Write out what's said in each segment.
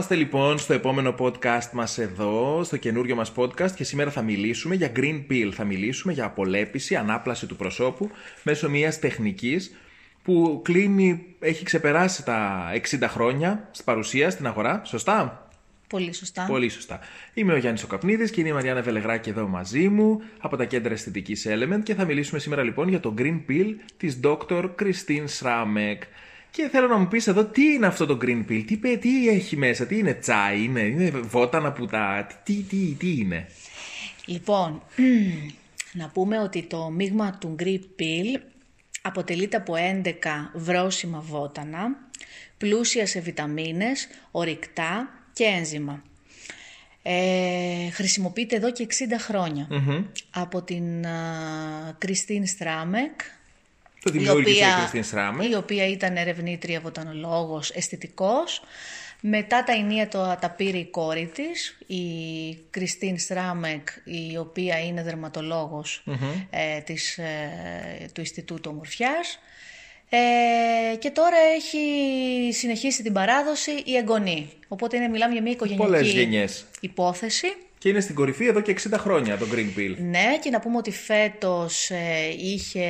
Να είμαστε λοιπόν στο επόμενο podcast μας εδώ, στο καινούριο μας podcast και σήμερα θα μιλήσουμε για Green Pill. Θα μιλήσουμε για απολέπιση, ανάπλαση του προσώπου μέσω μιας τεχνικής που κλείνει, έχει ξεπεράσει τα 60 χρόνια στην παρουσία στην αγορά. Σωστά; Πολύ σωστά. Πολύ σωστά. Είμαι ο Γιάννης Οκαπνίδης και είναι η Μαριάννα Βελεγράκη εδώ μαζί μου από τα κέντρα αισθητικής Element και θα μιλήσουμε σήμερα λοιπόν για το Green Pill της Dr. Christine Sramek. Και θέλω να μου πεις εδώ τι είναι αυτό το Green Pill, τι, τι έχει μέσα, τι είναι τσάι, είναι, είναι βότανα πουτά, τι, τι, τι είναι; Λοιπόν, να πούμε ότι το μείγμα του Green Pill αποτελείται από 11 βρόσιμα βότανα, πλούσια σε βιταμίνες, ορυκτά και ένζημα. Ε, χρησιμοποιείται εδώ και 60 χρονια από την Κριστίν Στράμεκ, το η οποία, η οποία ήταν ερευνήτρια βοτανολόγος, αισθητικός. Μετά τα ενία το, τα πήρε η κόρη της, η Κριστίν Στράμεκ, η οποία είναι ε, της, ε, του Ινστιτούτου Ομορφιάς. Ε, και τώρα έχει συνεχίσει την παράδοση η εγγονή. Οπότε είναι, μιλάμε για μια οικογενειακή υπόθεση. Και είναι στην κορυφή εδώ και 60 χρόνια το Green Pill. Ναι, και να πούμε ότι φέτος είχε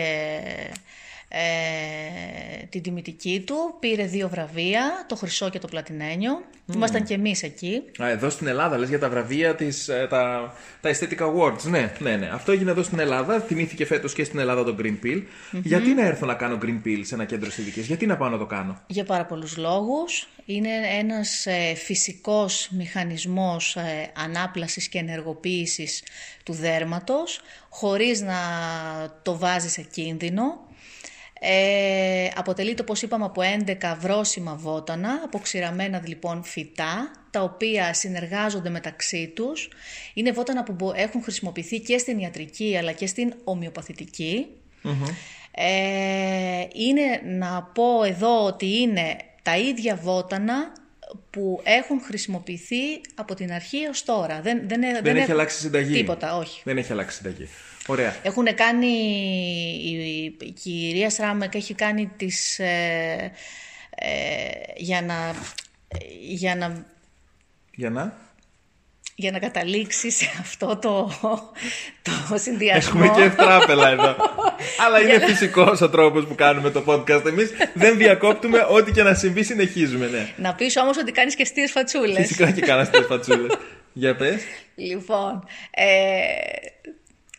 ε, την τιμητική του, πήρε δύο βραβεία, το χρυσό και το πλατινένιο. Mm. Ήμασταν και εμείς εκεί. Α, εδώ στην Ελλάδα, λες για τα βραβεία, της, ε, τα, τα Aesthetic Awards. Ναι, ναι, ναι. Αυτό έγινε εδώ στην Ελλάδα, θυμήθηκε φέτος και στην Ελλάδα το Green Pill. Γιατί να έρθω να κάνω Green Pill σε ένα κέντρο αισθητικής, γιατί να πάω να το κάνω; Για πάρα πολλούς λόγους. Είναι ένας ε, φυσικός μηχανισμός ε, ανάπλασης και ενεργοποίησης του δέρματος, χωρίς να το βάζεις σε κίνδυνο. Ε, αποτελείται, όπως είπαμε, από 11 βρόσιμα βότανα, αποξηραμένα λοιπόν φυτά, τα οποία συνεργάζονται μεταξύ τους. Είναι βότανα που έχουν χρησιμοποιηθεί και στην ιατρική αλλά και στην ομοιοπαθητικη Ε, είναι να πω εδώ ότι είναι τα ίδια βότανα που έχουν χρησιμοποιηθεί από την αρχή ως τώρα. Δεν, δεν, δεν, δεν έχει αλλάξει συνταγή. Τίποτα, όχι. Δεν έχει αλλάξει συνταγή. Ωραία. Έχουν κάνει, η, κυρία Σράμεκ έχει κάνει τις, ε, ε, για να... Για να... Για να... Για να καταλήξει σε αυτό το, το συνδυασμό. Έχουμε και ευτράπελα εδώ. Αλλά είναι φυσικός ο τρόπος που κάνουμε το podcast. Εμείς δεν διακόπτουμε, ό,τι και να συμβεί, συνεχίζουμε. Ναι. Να πεις όμως ότι κάνεις και στήρε φατσούλες. Φυσικά και κάνα στήρε φατσούλες. Για πες. Λοιπόν. Ε,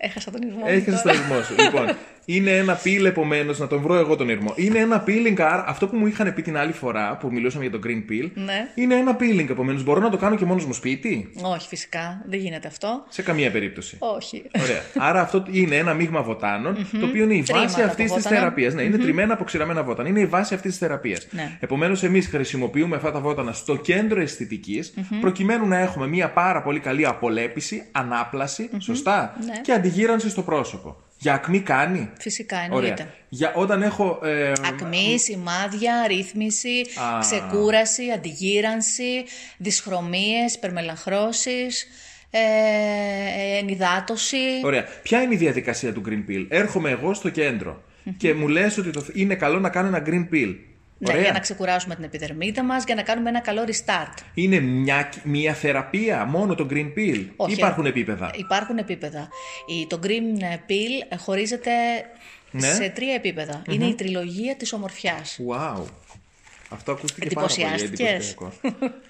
Έχασα τον ήρμό. Έχασα τον ήρμό σου. λοιπόν, είναι ένα πύλ επομένως, να τον βρω εγώ τον ήρμο. Είναι ένα peeling, αυτό που μου είχαν πει την άλλη φορά που μιλούσαμε για το green peel. Ναι. Είναι ένα peeling επομένως. Μπορώ να το κάνω και μόνος μου σπίτι; Όχι, φυσικά. Δεν γίνεται αυτό. Σε καμία περίπτωση. Όχι. Ωραία. Άρα αυτό είναι ένα μείγμα βοτάνων, το οποίο είναι η βάση αυτής της θεραπείας. Ναι, είναι τριμμένα από ξηραμένα βότανα. Είναι η βάση αυτής της θεραπείας. Ναι. Επομένως, εμείς χρησιμοποιούμε αυτά τα βότανα στο κέντρο προκειμένου να έχουμε μια πάρα πολύ καλή απολέπιση, ανάπλαση, σωστά, ναι. και αντιγύρανση στο πρόσωπο. Για ακμή κάνει. Φυσικά εννοείται. Για όταν έχω. Ε, ακμή, σημάδια, ρύθμιση, ξεκούραση, αντιγύρανση, δυσχρωμίες, περμελαχρώσεις, ε, ενυδάτωση. Ωραία. Ποια είναι η διαδικασία του Green Pill; Έρχομαι εγώ στο κεντρο και μου λες ότι το, είναι καλό να κάνω ένα Green Pill. Ναι, για να ξεκουράσουμε την επιδερμίδα μας, για να κάνουμε ένα καλό restart. Είναι μια, μια θεραπεία, μόνο το Green Pill; Όχι, υπάρχουν επίπεδα; Υπάρχουν επίπεδα. Το Green Pill χωρίζεται ναι. σε τρία Είναι η τριλογία της ομορφιάς. Wow. Αυτό ακούστηκε πάρα πολύ εντυπωσιακό.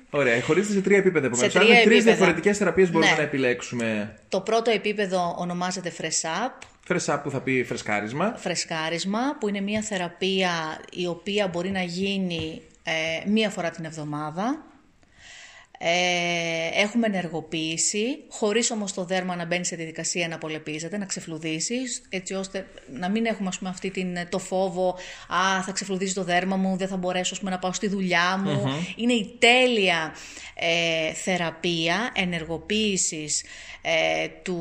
Ωραία, χωρίζεται σε τρία επίπεδα. Επομένως, τρία τρεις διαφορετικές θεραπείες μπορούμε ναι. να επιλέξουμε. Το πρώτο επίπεδο ονομάζεται Fresh Up. Fresh up που θα πει φρεσκάρισμα. Φρεσκάρισμα που είναι μια θεραπεία η οποία μπορεί να γίνει ε, μία φορά την εβδομάδα. Ε, έχουμε ενεργοποίηση, χωρίς όμως το δέρμα να μπαίνει σε διαδικασία να απολεπίζεται, να ξεφλουδίσεις, έτσι ώστε να μην έχουμε ας πούμε, αυτή την, το φόβο «Α, θα ξεφλουδίσει το δέρμα μου, δεν θα μπορέσω πούμε, να πάω στη δουλειά μου». Είναι η τέλεια ε, θεραπεία ενεργοποίησης ε, του,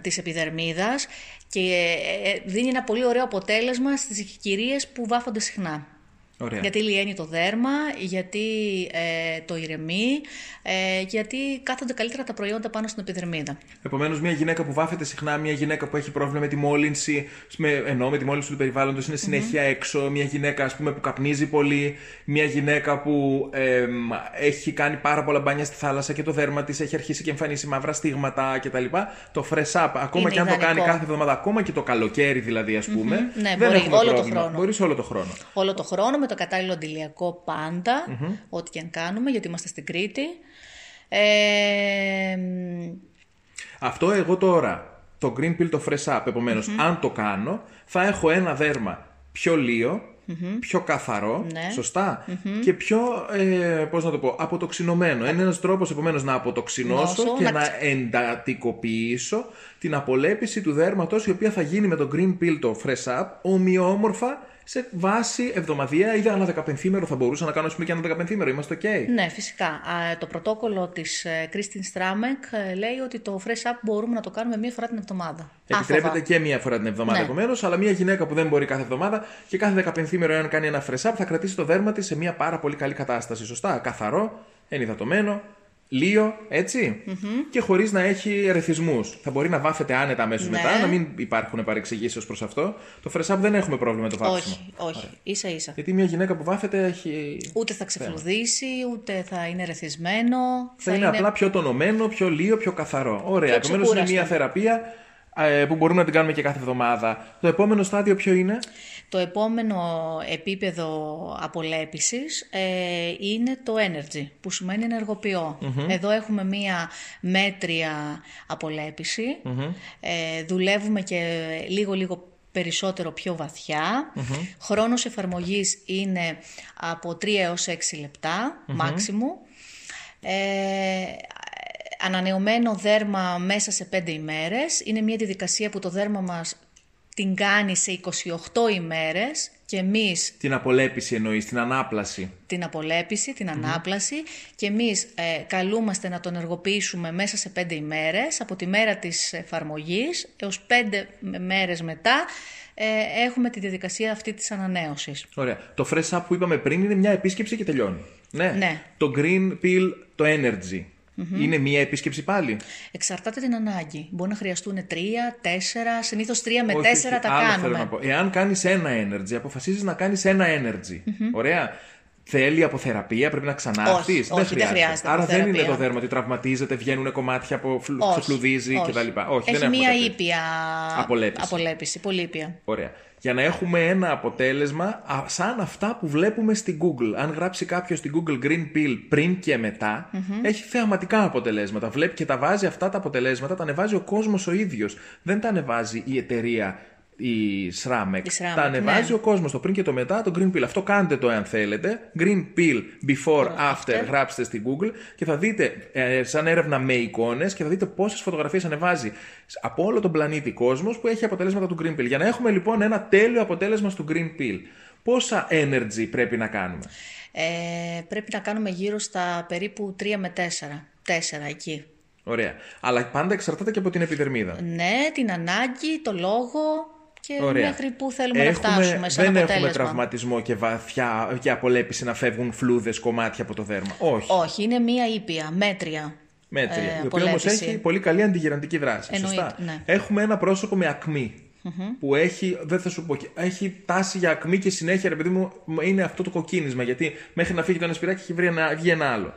της επιδερμίδας και ε, δίνει ένα πολύ ωραίο αποτέλεσμα στις κυρίες που βάφονται συχνά. Ωραία. Γιατί λιένει το δέρμα, γιατί ε, το ηρεμεί, ε, γιατί κάθονται καλύτερα τα προϊόντα πάνω στην επιδερμίδα. Επομένως, μια γυναίκα που βάφεται συχνά, μια γυναίκα που έχει πρόβλημα με τη μόλυνση, με, ενώ με τη μόλυνση του περιβάλλοντος είναι συνέχεια έξω, μια γυναίκα ας πούμε, που καπνίζει πολύ, μια γυναίκα που ε, έχει κάνει πάρα πολλά μπάνια στη θάλασσα και το δέρμα της έχει αρχίσει και εμφανίσει μαύρα στίγματα κτλ. Το fresh up, ακόμα Είναι και αν το ιδανικό. κάνει κάθε εβδομάδα, ακόμα και το καλοκαίρι δηλαδή, ας πούμε, Ναι, δεν μπορεί έχουμε όλο το πρόβλημα. χρόνο. Μπορείς όλο το χρόνο. Όλο το χρόνο με το κατάλληλο αντιλιακό πάντα, ό,τι και αν κάνουμε, γιατί είμαστε στην Κρήτη. Ε, μ, Αυτό εγώ τώρα, το green pill, το fresh up, επομενως αν το κάνω, θα έχω ένα δέρμα πιο λιο πιο καθαρό, Ναι. σωστα και πιο, ε, πώς να το πω, αποτοξινωμένο. Είναι ένας τρόπος, επομένως, να αποτοξινώσω Νόσο, και να να, εντατικοποιήσω την απολέπιση του δέρματος, η οποία θα γίνει με το green pill, το fresh up, ομοιόμορφα σε βάση εβδομαδιαία ή ανά δεκαπενθήμερο θα μπορούσα να κάνω, ας πούμε, και ανά δεκαπενθήμερο. Είμαστε ok. ναι, φυσικά. Α, το πρωτόκολλο της ε, Κρίστιν Στράμεκ ε, λέει ότι το fresh up μπορούμε να το κάνουμε μία φορά την εβδομάδα. Επιτρέπεται Άφοβα. και μία φορά την εβδομάδα Ναι. επομένως, αλλά μια γυναίκα που δεν μπορεί κάθε εβδομάδα και κάθε δεκαπενθήμερο, εάν κάνει ένα fresh up, θα κρατήσει το δέρμα της σε μια πάρα πολύ καλή κατάσταση. Σωστά. Καθαρό, ενυδατωμένο, λίο, έτσι, και χωρίς να έχει ερεθισμούς. Θα μπορεί να βάφεται άνετα αμέσως Ναι. μετά, να μην υπάρχουν παρεξηγήσεις ως προς αυτό. Το fresh up δεν έχουμε πρόβλημα με το βάφισιμο. Όχι, όχι. Ίσα ίσα. Γιατί μια γυναίκα που βάφεται έχει. Ούτε θα ξεφλουδίσει, ούτε θα είναι ρεθισμένο. Θα είναι απλά πιο τονωμένο, πιο λίο, πιο καθαρό. Ωραία. Πιο Επομένως είναι ξεκούραστο. μια θεραπεία ε, που μπορούμε να την κάνουμε και κάθε εβδομάδα. Το επόμενο στάδιο ποιο είναι; Το επόμενο επίπεδο απολέπισης ε, είναι το energy, που σημαίνει ενεργοποιώ. Εδώ έχουμε μία μέτρια απολέπιση. Ε, δουλεύουμε και λίγο-λίγο περισσότερο πιο βαθιά. Χρόνος εφαρμογής είναι από 3 έως 6 λεπτά, maximum. Ε, ανανεωμένο δέρμα μέσα σε 5 ημέρες. Είναι μια διαδικασία που το δέρμα μας την κάνει σε 28 ημέρες και εμείς Την απολέπιση εννοείς, την ανάπλαση. την απολέπιση, την ανάπλαση και εμείς ε, καλούμαστε να τον ενεργοποιήσουμε μέσα σε 5 ημέρες από τη μέρα της εφαρμογής έως 5 μέρες μετά ε, έχουμε τη διαδικασία αυτή της ανανέωσης. Ωραία. Το fresh up που είπαμε πριν είναι μια επίσκεψη και τελειώνει. Ναι. Ναι. Το green pill, το energy. Είναι μια επίσκεψη πάλι; Εξαρτάται την ανάγκη. Μπορεί να χρειαστούν 3, 4, συνήθως 3 με 4 Όχι, όχι. τα Άλλο κάνουμε. Θέλω να πω. Εάν κάνεις ένα energy, αποφασίζεις να κάνεις ένα energy. Ωραία. Θέλει αποθεραπεία, πρέπει να ξανάρθεις. Όχι, όχι, δεν χρειάζεται Άρα δεν είναι αποθεραπεία. το δέρμα ότι τραυματίζεται, βγαίνουν κομμάτια που φλου... Όχι, ξεφλουδίζει όχι. κτλ. Όχι, Έχει δεν έχουμε μία κάτι. ήπια Απολέπιση. απολέπιση, πολύ ήπια. Ωραία. Για να έχουμε ένα αποτέλεσμα α, σαν αυτά που βλέπουμε στην Google. Αν γράψει κάποιος στην Google Green Pill πριν και μετα έχει θεαματικά αποτελέσματα. Βλέπει και τα βάζει αυτά τα αποτελέσματα, τα ανεβάζει ο κόσμος ο ίδιος. Δεν τα ανεβάζει η εταιρεία η Sramek. Η Sramek, τα ανεβάζει ναι. ο κόσμος το πριν και το μετά, το Green Pill. Αυτό κάντε το εάν θέλετε. Green Pill before, after, after. γράψτε στην Google και θα δείτε ε, σαν έρευνα με εικόνες και θα δείτε πόσες φωτογραφίες ανεβάζει από όλο τον πλανήτη κόσμος που έχει αποτελέσματα του Green Pill. Για να έχουμε λοιπόν ένα τέλειο αποτέλεσμα στο Green Pill, πόσα energy πρέπει να κάνουμε; Ε, πρέπει να κάνουμε γύρω στα περίπου 3 με 4. 4 εκεί. Ωραία. Αλλά πάντα εξαρτάται και από την επιδερμίδα. Ναι, την ανάγκη, το λόγο και Ωραία. μέχρι που θέλουμε Έχουμε- να φτάσουμε σε δεν ένα έχουμε αποτέλεσμα; τραυματισμό και βαθιά και απολέπιση να φεύγουν φλούδες κομμάτια από το δέρμα. Όχι. Όχι, είναι μία ήπια, μέτρια. Μέτρια. ε, η οποία όμως απολέπιση. έχει πολύ καλή αντιγυραντική δράση. Εννοείται, σωστά. ναι. Έχουμε ένα πρόσωπο με ακμη Που έχει, δεν θα σου πω, έχει τάση για ακμή και συνέχεια, ρε παιδί μου, είναι αυτό το κοκκίνισμα. Γιατί μέχρι να φύγει το ένα σπυράκι έχει βρει ένα, βγει ένα άλλο.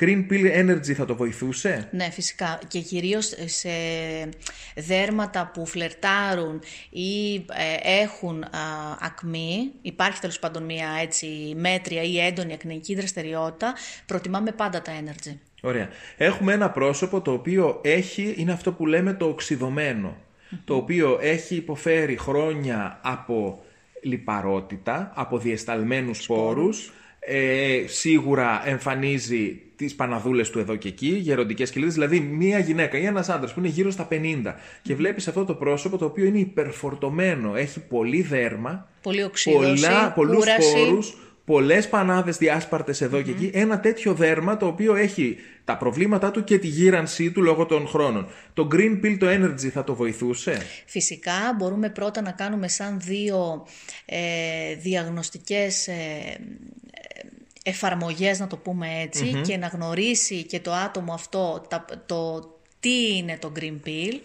Green Pill Energy θα το βοηθούσε; Ναι, φυσικά. Και κυρίως σε δέρματα που φλερτάρουν ή ε, έχουν α, ακμή, υπάρχει τέλος πάντων μια έτσι μέτρια ή έντονη ακνική δραστηριότητα, προτιμάμε πάντα τα energy. Ωραία. Έχουμε ένα πρόσωπο το οποίο έχει, είναι αυτό που λέμε το οξυδωμένο. Το οποίο έχει υποφέρει χρόνια από λιπαρότητα, από διεσταλμένους σπόρους, ε, σίγουρα εμφανίζει τις παναδούλες του εδώ και εκεί, γεροντικές κοιλίδες, δηλαδή μία γυναίκα ή ένας άντρας που είναι γύρω στα 50 και βλέπεις αυτό το πρόσωπο το οποίο είναι υπερφορτωμένο, έχει πολύ δέρμα, Πολύ οξύδωση, πολλά, πολλούς κούραση. σπόρους, πολλές πανάδες διάσπαρτες και εκεί, ένα τέτοιο δέρμα το οποίο έχει τα προβλήματά του και τη γύρανσή του λόγω των χρόνων. Το Green Pill, το Energy θα το βοηθούσε; Φυσικά μπορούμε πρώτα να κάνουμε σαν δύο ε, διαγνωστικές ε, εφαρμογές, να το πούμε και να γνωρίσει και το άτομο αυτό το τι είναι το Green Pill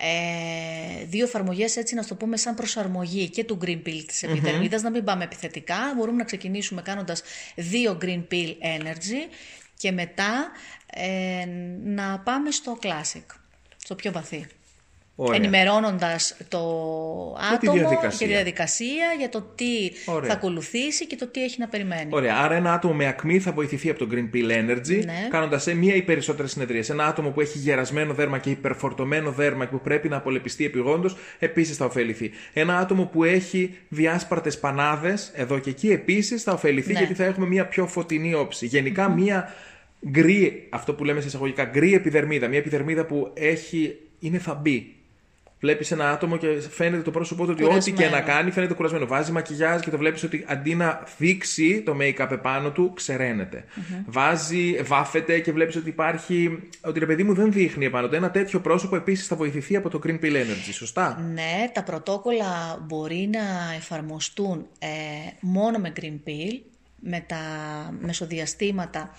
ε, δύο εφαρμογές έτσι να το πούμε σαν προσαρμογή και του Green Pill της επιδερμίδας, να μην πάμε επιθετικά. Μπορούμε να ξεκινήσουμε κάνοντας δύο Green Pill Energy και μετά ε, να πάμε στο Classic, στο πιο βαθύ. Ενημερώνοντας το άτομο και τη διαδικασία για το τι θα ακολουθήσει και το τι έχει να περιμένει. Ωραία. Άρα, ένα άτομο με ακμή θα βοηθηθεί από το Green Pill Energy, ναι. κάνοντας μία ή περισσότερες συνεδρίες. Ένα άτομο που έχει γερασμένο δέρμα και υπερφορτωμένο δέρμα και που πρέπει να απολεπιστεί επιγόντως, επίσης θα ωφεληθεί. Ένα άτομο που έχει διάσπαρτες πανάδες, εδώ και εκεί, επίσης θα ωφεληθεί ναι. γιατί θα έχουμε μία πιο φωτεινή όψη. Γενικά, μία γκρι, αυτό που λέμε σε εισαγωγικά, γκρι επιδερμίδα. Μία επιδερμίδα που έχει, είναι θα μπει Βλέπεις ένα άτομο και φαίνεται το πρόσωπό του ότι ό,τι και να κάνει φαίνεται κουρασμένο. Βάζει μακιγιάζ και το βλέπεις ότι αντί να δείξει το make-up επάνω του, ξεραίνεται. Mm-hmm. Βάζει, βάφεται και βλέπεις ότι υπάρχει. ότι ρε παιδί μου δεν δείχνει επάνω του. Ένα τέτοιο πρόσωπο επίσης θα βοηθηθεί από το Green Pill Energy, σωστά; Ναι, τα πρωτόκολλα μπορεί να εφαρμοστούν ε, μόνο με Green Pill με τα μεσοδιαστήματα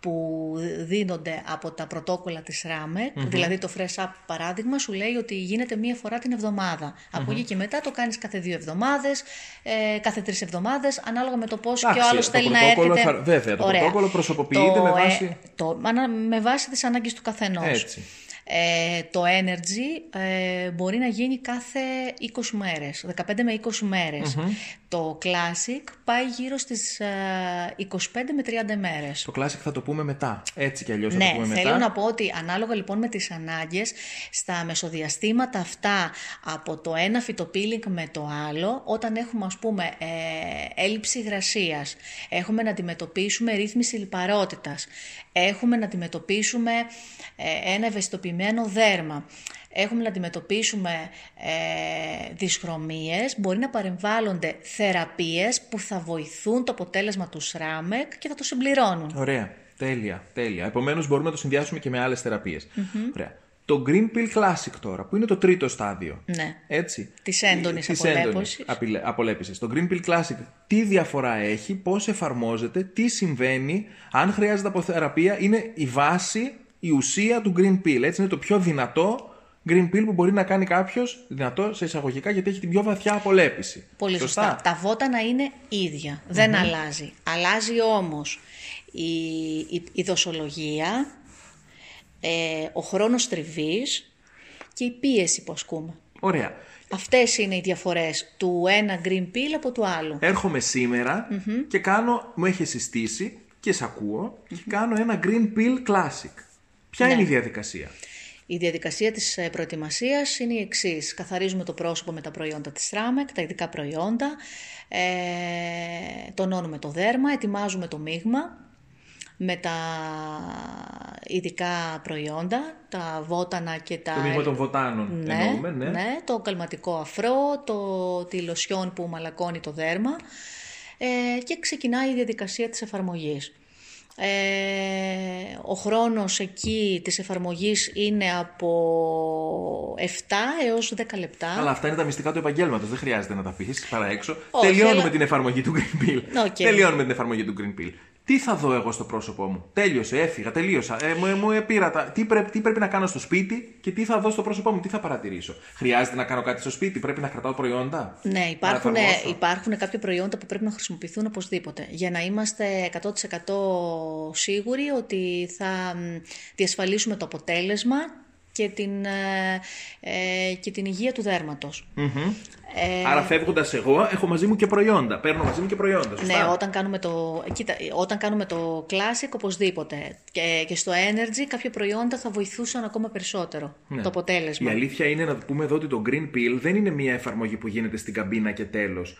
που δίνονται από τα πρωτόκολλα της ΡΑΜΕΚ, δηλαδή το Fresh Up παράδειγμα σου λέει ότι γίνεται μία φορά την εβδομάδα. Από εκεί και μετά το κάνεις κάθε δύο εβδομάδες, ε, κάθε τρεις εβδομάδες, ανάλογα με το πώς και ο άλλος θέλει να έρχεται. Θα, βέβαια, το Ωραία. πρωτόκολλο προσωποποιείται με βάση... Ε, το, με βάση τις ανάγκες του καθενός. Έτσι. Ε, το energy ε, μπορεί να γίνει κάθε 20 μέρες, 15 με 20 μερες Το classic πάει γύρω στις 25 ε, με 30 μέρες. Το classic θα το πούμε μετά, έτσι κι αλλιώς ναι, θα το πούμε μετά. θέλω να πω ότι ανάλογα λοιπόν με τις ανάγκες, στα μεσοδιαστήματα αυτά από το ένα φυτοπίλινγκ με το άλλο, όταν έχουμε ας πούμε ε, έλλειψη υγρασίας, έχουμε να αντιμετωπίσουμε ρύθμιση λιπαρότητας, έχουμε να αντιμετωπίσουμε ε, ένα ευαισθητοποιημένο δέρμα, έχουμε να αντιμετωπίσουμε ε, δυσχρωμίες, μπορεί να παρεμβάλλονται θεραπείες που θα βοηθούν το αποτέλεσμα του ΣΡΑΜΕΚ και θα το συμπληρώνουν. Ωραία, τέλεια, τέλεια. Επομένως μπορούμε να το συνδυάσουμε και με άλλες Ωραία. Το Green Pill Classic τώρα, που είναι το τρίτο στάδιο. Ναι. Έτσι. Της έντονης απολέπιση. Το Green Pill Classic, τι διαφορά έχει, πώς εφαρμόζεται, τι συμβαίνει, αν χρειάζεται αποθεραπεία, είναι η βάση, η ουσία του Green Pill. Έτσι είναι το πιο δυνατό Green Pill που μπορεί να κάνει κάποιος, δυνατό σε εισαγωγικά, γιατί έχει την πιο βαθιά απολέπιση. Πολύ σωστά. Τα βότανα είναι Δεν αλλάζει. Αλλάζει όμως η, η, η δοσολογία, ε, ο χρόνος τριβής και η πίεση που ασκούμε. Ωραία. Αυτές είναι οι διαφορές του ένα green pill από του άλλου. Έρχομαι και κάνω, μου έχει συστήσει και σε ακούω και κάνω ένα green pill classic. Ποια ναι. είναι η διαδικασία; Η διαδικασία της ε, προετοιμασίας είναι η εξής. Καθαρίζουμε το πρόσωπο με τα προϊόντα της ΡΑΜΕΚ, τα ειδικά προϊόντα, ε, τονώνουμε το δέρμα, ετοιμάζουμε το μείγμα, με τα ειδικά προϊόντα, τα βότανα και τα... Το μείγμα των βοτάνων ναι, εννοούμε, ναι. ναι. το καλματικό αφρό, το, τη λοσιόν που μαλακώνει το δέρμα ε, και ξεκινάει η διαδικασία της εφαρμογής. Ε, ο χρόνος εκεί της εφαρμογής είναι από 7 έως 10 λεπτά. Αλλά αυτά είναι τα μυστικά του επαγγέλματος, δεν χρειάζεται να τα πεις παρά έξω. Τελειώνουμε την εφαρμογή του Green Pill. Okay. Τελειώνουμε την εφαρμογή του Green Pill. Τι θα δω εγώ στο πρόσωπό μου; Τέλειωσε, έφυγα, τελείωσα. Ε, μου, μου πήρα τα... τι, πρέπει, τι πρέπει να κάνω στο σπίτι και τι θα δω στο πρόσωπό μου, τι θα παρατηρήσω; Χρειάζεται να κάνω κάτι στο σπίτι, πρέπει να κρατάω προϊόντα; Ναι, υπάρχουν, υπάρχουν κάποια προϊόντα που πρέπει να χρησιμοποιηθούν οπωσδήποτε. Για να είμαστε 100% σίγουροι ότι θα διασφαλίσουμε το αποτέλεσμα και την, ε, ε, και την υγεία του δερματος Ε, Άρα φεύγοντας εγώ, έχω μαζί μου και προϊόντα. Παίρνω μαζί μου και προϊόντα. Σωστά; Ναι, όταν κάνουμε το, κοίτα, όταν κάνουμε το Classic, οπωσδήποτε. Και, και στο Energy, κάποια προϊόντα θα βοηθούσαν ακόμα περισσότερο ναι. το αποτέλεσμα. Η αλήθεια είναι να πούμε εδώ ότι το Green Peel δεν είναι μια εφαρμογή που γίνεται στην καμπίνα και τέλος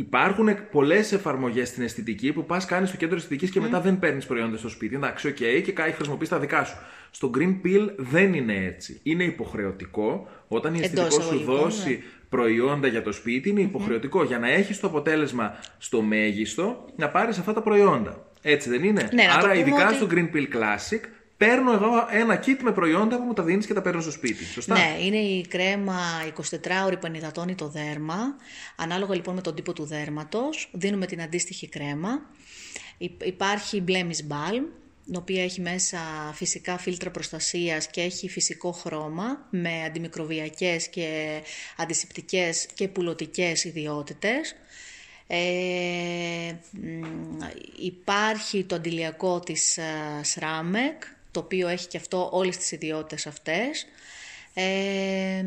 Υπάρχουν πολλές εφαρμογές στην αισθητική που πας κάνεις στο κέντρο αισθητικής και μετά δεν παίρνεις προϊόντα στο σπίτι. Εντάξει, OK, okay, και κάτι χρησιμοποιείς τα δικά σου. Στο Green Peel δεν είναι έτσι. Είναι υποχρεωτικό όταν η αισθητικό σου δώσει ναι. προϊόντα για το σπίτι, είναι υποχρεωτικό για να έχεις το αποτέλεσμα στο μέγιστο να πάρεις αυτά τα προϊόντα. Έτσι δεν είναι; Ναι, Άρα, ειδικά ότι... στο Green Peel Classic, παίρνω εγώ ένα kit με προϊόντα που μου τα δίνεις και τα παίρνω στο σπίτι. Σωστά; Ναι, είναι η κρέμα 24 ώρη που ενυδατώνει το δέρμα. Ανάλογα λοιπόν με τον τύπο του δέρματος, δίνουμε την αντίστοιχη κρέμα. Υπάρχει Blemish Balm, η οποία έχει μέσα φυσικά φίλτρα προστασίας και έχει φυσικό χρώμα με αντιμικροβιακές και αντισηπτικές και πουλωτικές ιδιότητες. Ε, υπάρχει το αντιλιακό της SRAMEC, το οποίο έχει και αυτό όλες τις ιδιότητες αυτές. Ε,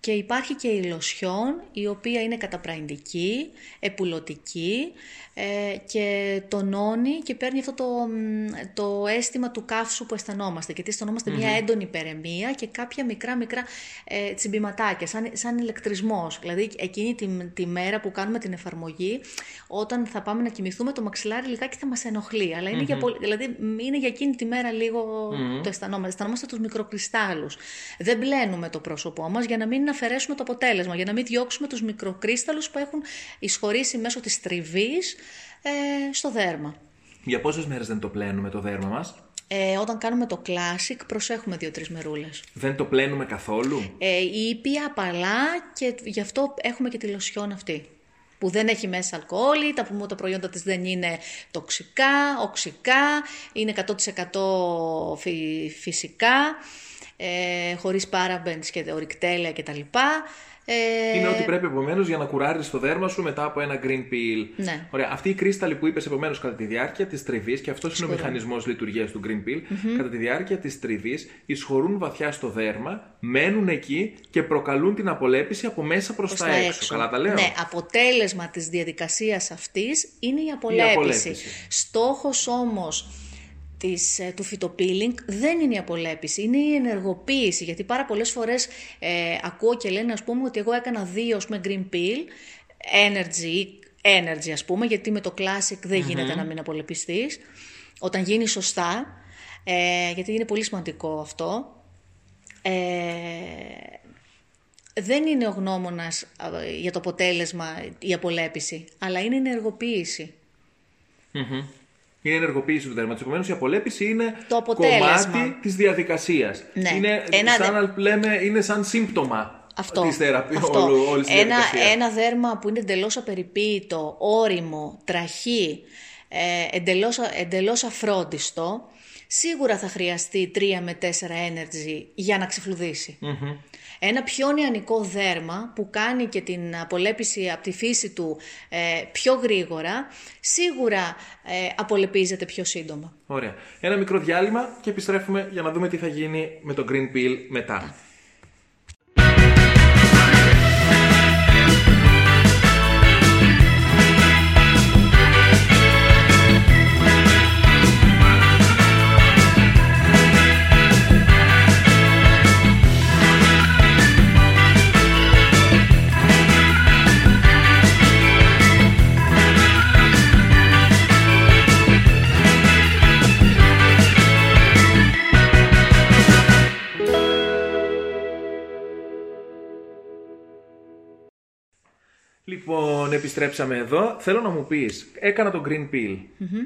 και υπάρχει και η λοσιόν, η οποία είναι καταπραϊντική, επουλωτική ε, και τονώνει και παίρνει αυτό το, το αίσθημα του καύσου που αισθανόμαστε. Γιατί αισθανόμαστε μια έντονη περαιμία και κάποια μικρά μικρά ε, τσιμπηματάκια, σαν, σαν ηλεκτρισμός. Δηλαδή εκείνη τη, τη μέρα που κάνουμε την εφαρμογή, όταν θα πάμε να κοιμηθούμε, το μαξιλάρι λιγάκι θα μας ενοχλεί. Αλλά είναι, για, δηλαδή, είναι για εκείνη τη μέρα λίγο το αισθανόμαστε. Αισθανόμαστε τους μικροκριστάλλους. Δεν μπλένουμε το πρόσωπό μας για να μην αφαιρέσουμε το αποτέλεσμα, για να μην διώξουμε τους μικροκρίσταλους που έχουν εισχωρήσει μέσω της τριβής ε, στο δέρμα. Για πόσες μέρες δεν το πλένουμε το δέρμα μας; Ε, όταν κάνουμε το classic προσέχουμε δύο-τρεις μερούλες. Δεν το πλένουμε καθόλου; Ε, ήπια, απαλά και γι' αυτό έχουμε και τη λοσιόν αυτή που δεν έχει μέσα αλκοόλ, τα, τα προϊόντα της δεν είναι τοξικά, οξικά, είναι 100% φυσικά ε, χωρίς παραμπέντς και ορυκτέλεια κτλ. Ε... Είναι ό,τι πρέπει επομένως για να κουράρεις το δέρμα σου μετά από ένα green peel. Ναι. Ωραία. Αυτή η κρίσταλη που είπες επομένως κατά τη διάρκεια της τριβής, και αυτός είναι ο μηχανισμός λειτουργίας του green peel, κατά τη διάρκεια της τριβής εισχωρούν βαθιά στο δέρμα, μένουν εκεί και προκαλούν την απολέπιση από μέσα προς τα, έξω. έξω. Καλά τα λέω; Ναι, αποτέλεσμα της διαδικασίας αυτής είναι η απολέπιση. Η απολέπιση. Στόχος όμως της, ε, του φυτοπίλινγκ δεν είναι η απολέπιση, είναι η ενεργοποίηση. Γιατί πάρα πολλές φορές ε, ακούω και λένε ας πούμε ότι εγώ έκανα δύο ας πούμε, green pill, energy, energy ας πούμε, γιατί με το classic δεν γίνεται να μην απολεπιστείς. Όταν γίνει σωστά, ε, γιατί είναι πολύ σημαντικό αυτό, ε, δεν είναι ο γνώμονας για το αποτέλεσμα η απολέπιση, αλλά είναι η ενεργοποίηση. Είναι ενεργοποίηση του δέρματο. Επομένως, η απολέπιση είναι το κομμάτι της διαδικασίας. Ναι. Είναι, ένα... σαν λέμε, είναι σαν σύμπτωμα αυτό. της θεραπείας, Αυτό. όλης ένα, ένα δέρμα που είναι εντελώς απεριποίητο, όριμο, τραχή, ε, εντελώς, εντελώς αφρόντιστο, σίγουρα θα χρειαστεί 3 με 4 energy για να ξεφλουδίσει. Ένα πιο νεανικό δέρμα που κάνει και την απολέπιση από τη φύση του ε, πιο γρήγορα, σίγουρα ε, απολεπίζεται πιο σύντομα. Ωραία. Ένα μικρό διάλειμμα και επιστρέφουμε για να δούμε τι θα γίνει με το Green Peel μετά. Λοιπόν, επιστρέψαμε εδώ. Θέλω να μου πεις, έκανα το green peel.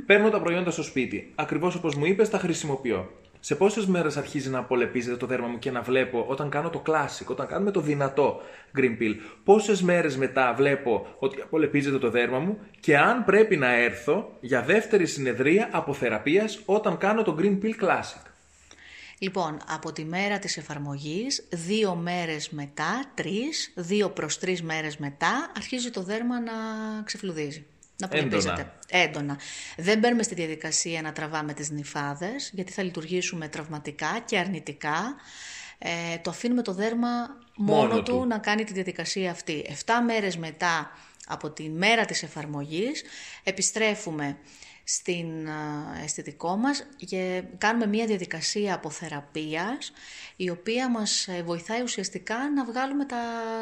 Παίρνω τα προϊόντα στο σπίτι. Ακριβώς όπως μου είπες, τα χρησιμοποιώ. Σε πόσες μέρες αρχίζει να απολεπίζεται το δέρμα μου και να βλέπω όταν κάνω το classic, όταν κάνουμε το δυνατό green peel, πόσες μέρες μετά βλέπω ότι απολεπίζεται το δέρμα μου και αν πρέπει να έρθω για δεύτερη συνεδρία αποθεραπείας όταν κάνω το green peel classic. Λοιπόν, από τη μέρα της εφαρμογής, δύο μέρες μετά, τρεις, δύο προς τρεις μέρες μετά, αρχίζει το δέρμα να ξεφλουδίζει. Να Έντονα. Έντονα. Δεν μπαίνουμε στη διαδικασία να τραβάμε τις νυφάδες, γιατί θα λειτουργήσουμε τραυματικά και αρνητικά. Ε, το αφήνουμε το δέρμα μόνο, του να κάνει τη διαδικασία αυτή. Εφτά μέρες μετά από τη μέρα της εφαρμογής επιστρέφουμε στην αισθητικό μας και κάνουμε μια διαδικασία αποθεραπείας η οποία μας ε, βοηθάει ουσιαστικά να βγάλουμε τα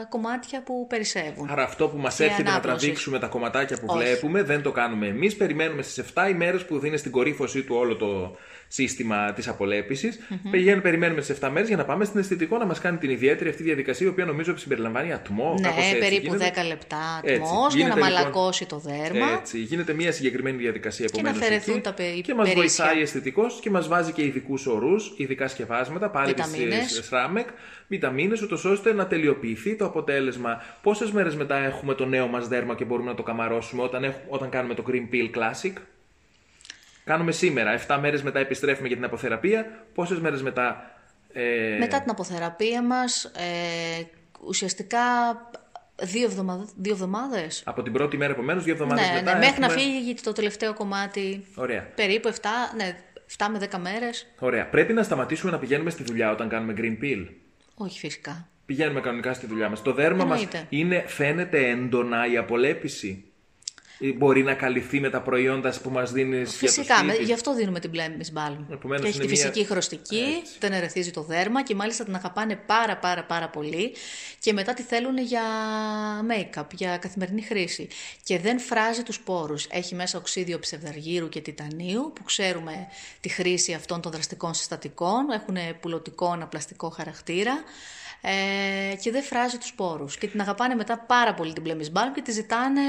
κομμάτια που περισσεύουν. Άρα αυτό που μας έρχεται να τραβήξουμε τα κομματάκια που βλέπουμε δεν το κάνουμε εμείς, περιμένουμε στις 7 ημέρες που δίνει στην κορύφωσή του όλο το σύστημα της απολέπιση. Mm-hmm. περιμένουμε τις 7 μέρες για να πάμε στην αισθητικό να μας κάνει την ιδιαίτερη αυτή διαδικασία, η οποία νομίζω συμπεριλαμβάνει ατμό. Ναι, έτσι, περίπου γίνεται. 10 λεπτά ατμός για να λοιπόν, μαλακώσει το δέρμα. Έτσι, γίνεται μια συγκεκριμένη διαδικασία επομένω. Και να αφαιρεθούν τα πε... Και μας βοηθάει αισθητικός και μας βάζει και ειδικούς ορούς, ειδικά σκευάσματα, πάλι τη ΣΡΑΜΕΚ, βιταμίνες, ούτως ώστε να τελειοποιηθεί το αποτέλεσμα. Πόσες μέρες μετά έχουμε το νέο μας δέρμα και μπορούμε να το καμαρώσουμε όταν, έχουμε, όταν κάνουμε το Green Peel Classic; Κάνουμε σήμερα. 7 μέρες μετά επιστρέφουμε για την αποθεραπεία. Πόσες μέρες μετά. Ε... Μετά την αποθεραπεία μας, ε, ουσιαστικά δύο, εβδομα... δύο εβδομάδες. Από την πρώτη μέρα, επομένως, δύο εβδομάδες ναι, μετά. Ναι, μέχρι να φύγει το τελευταίο κομμάτι. Ωραία. Περίπου 7, ναι, 7 με 10 μέρες. Ωραία. Πρέπει να σταματήσουμε να πηγαίνουμε στη δουλειά όταν κάνουμε green pill; Όχι, φυσικά. Πηγαίνουμε κανονικά στη δουλειά μας. Το δέρμα μας φαίνεται έντονα η απολέπιση; Μπορεί να καλυφθεί με τα προϊόντα που μας δίνεις. Φυσικά, για το γι' αυτό δίνουμε την Blemish Balm. Και έχει τη φυσική μια... χρωστική, Έτσι. δεν ερεθίζει το δέρμα και μάλιστα την αγαπάνε πάρα πάρα πάρα πολύ και μετά τη θέλουν για make-up, για καθημερινή χρήση. Και δεν φράζει τους πόρου. Έχει μέσα οξύδιο ψευδαργύρου και τιτανίου που ξέρουμε τη χρήση αυτών των δραστικών συστατικών, έχουν πουλωτικό αναπλαστικό χαρακτήρα ε, και δεν φράζει τους πόρους. Και την αγαπάνε μετά πάρα πολύ την Blemish Balm και τη ζητάνε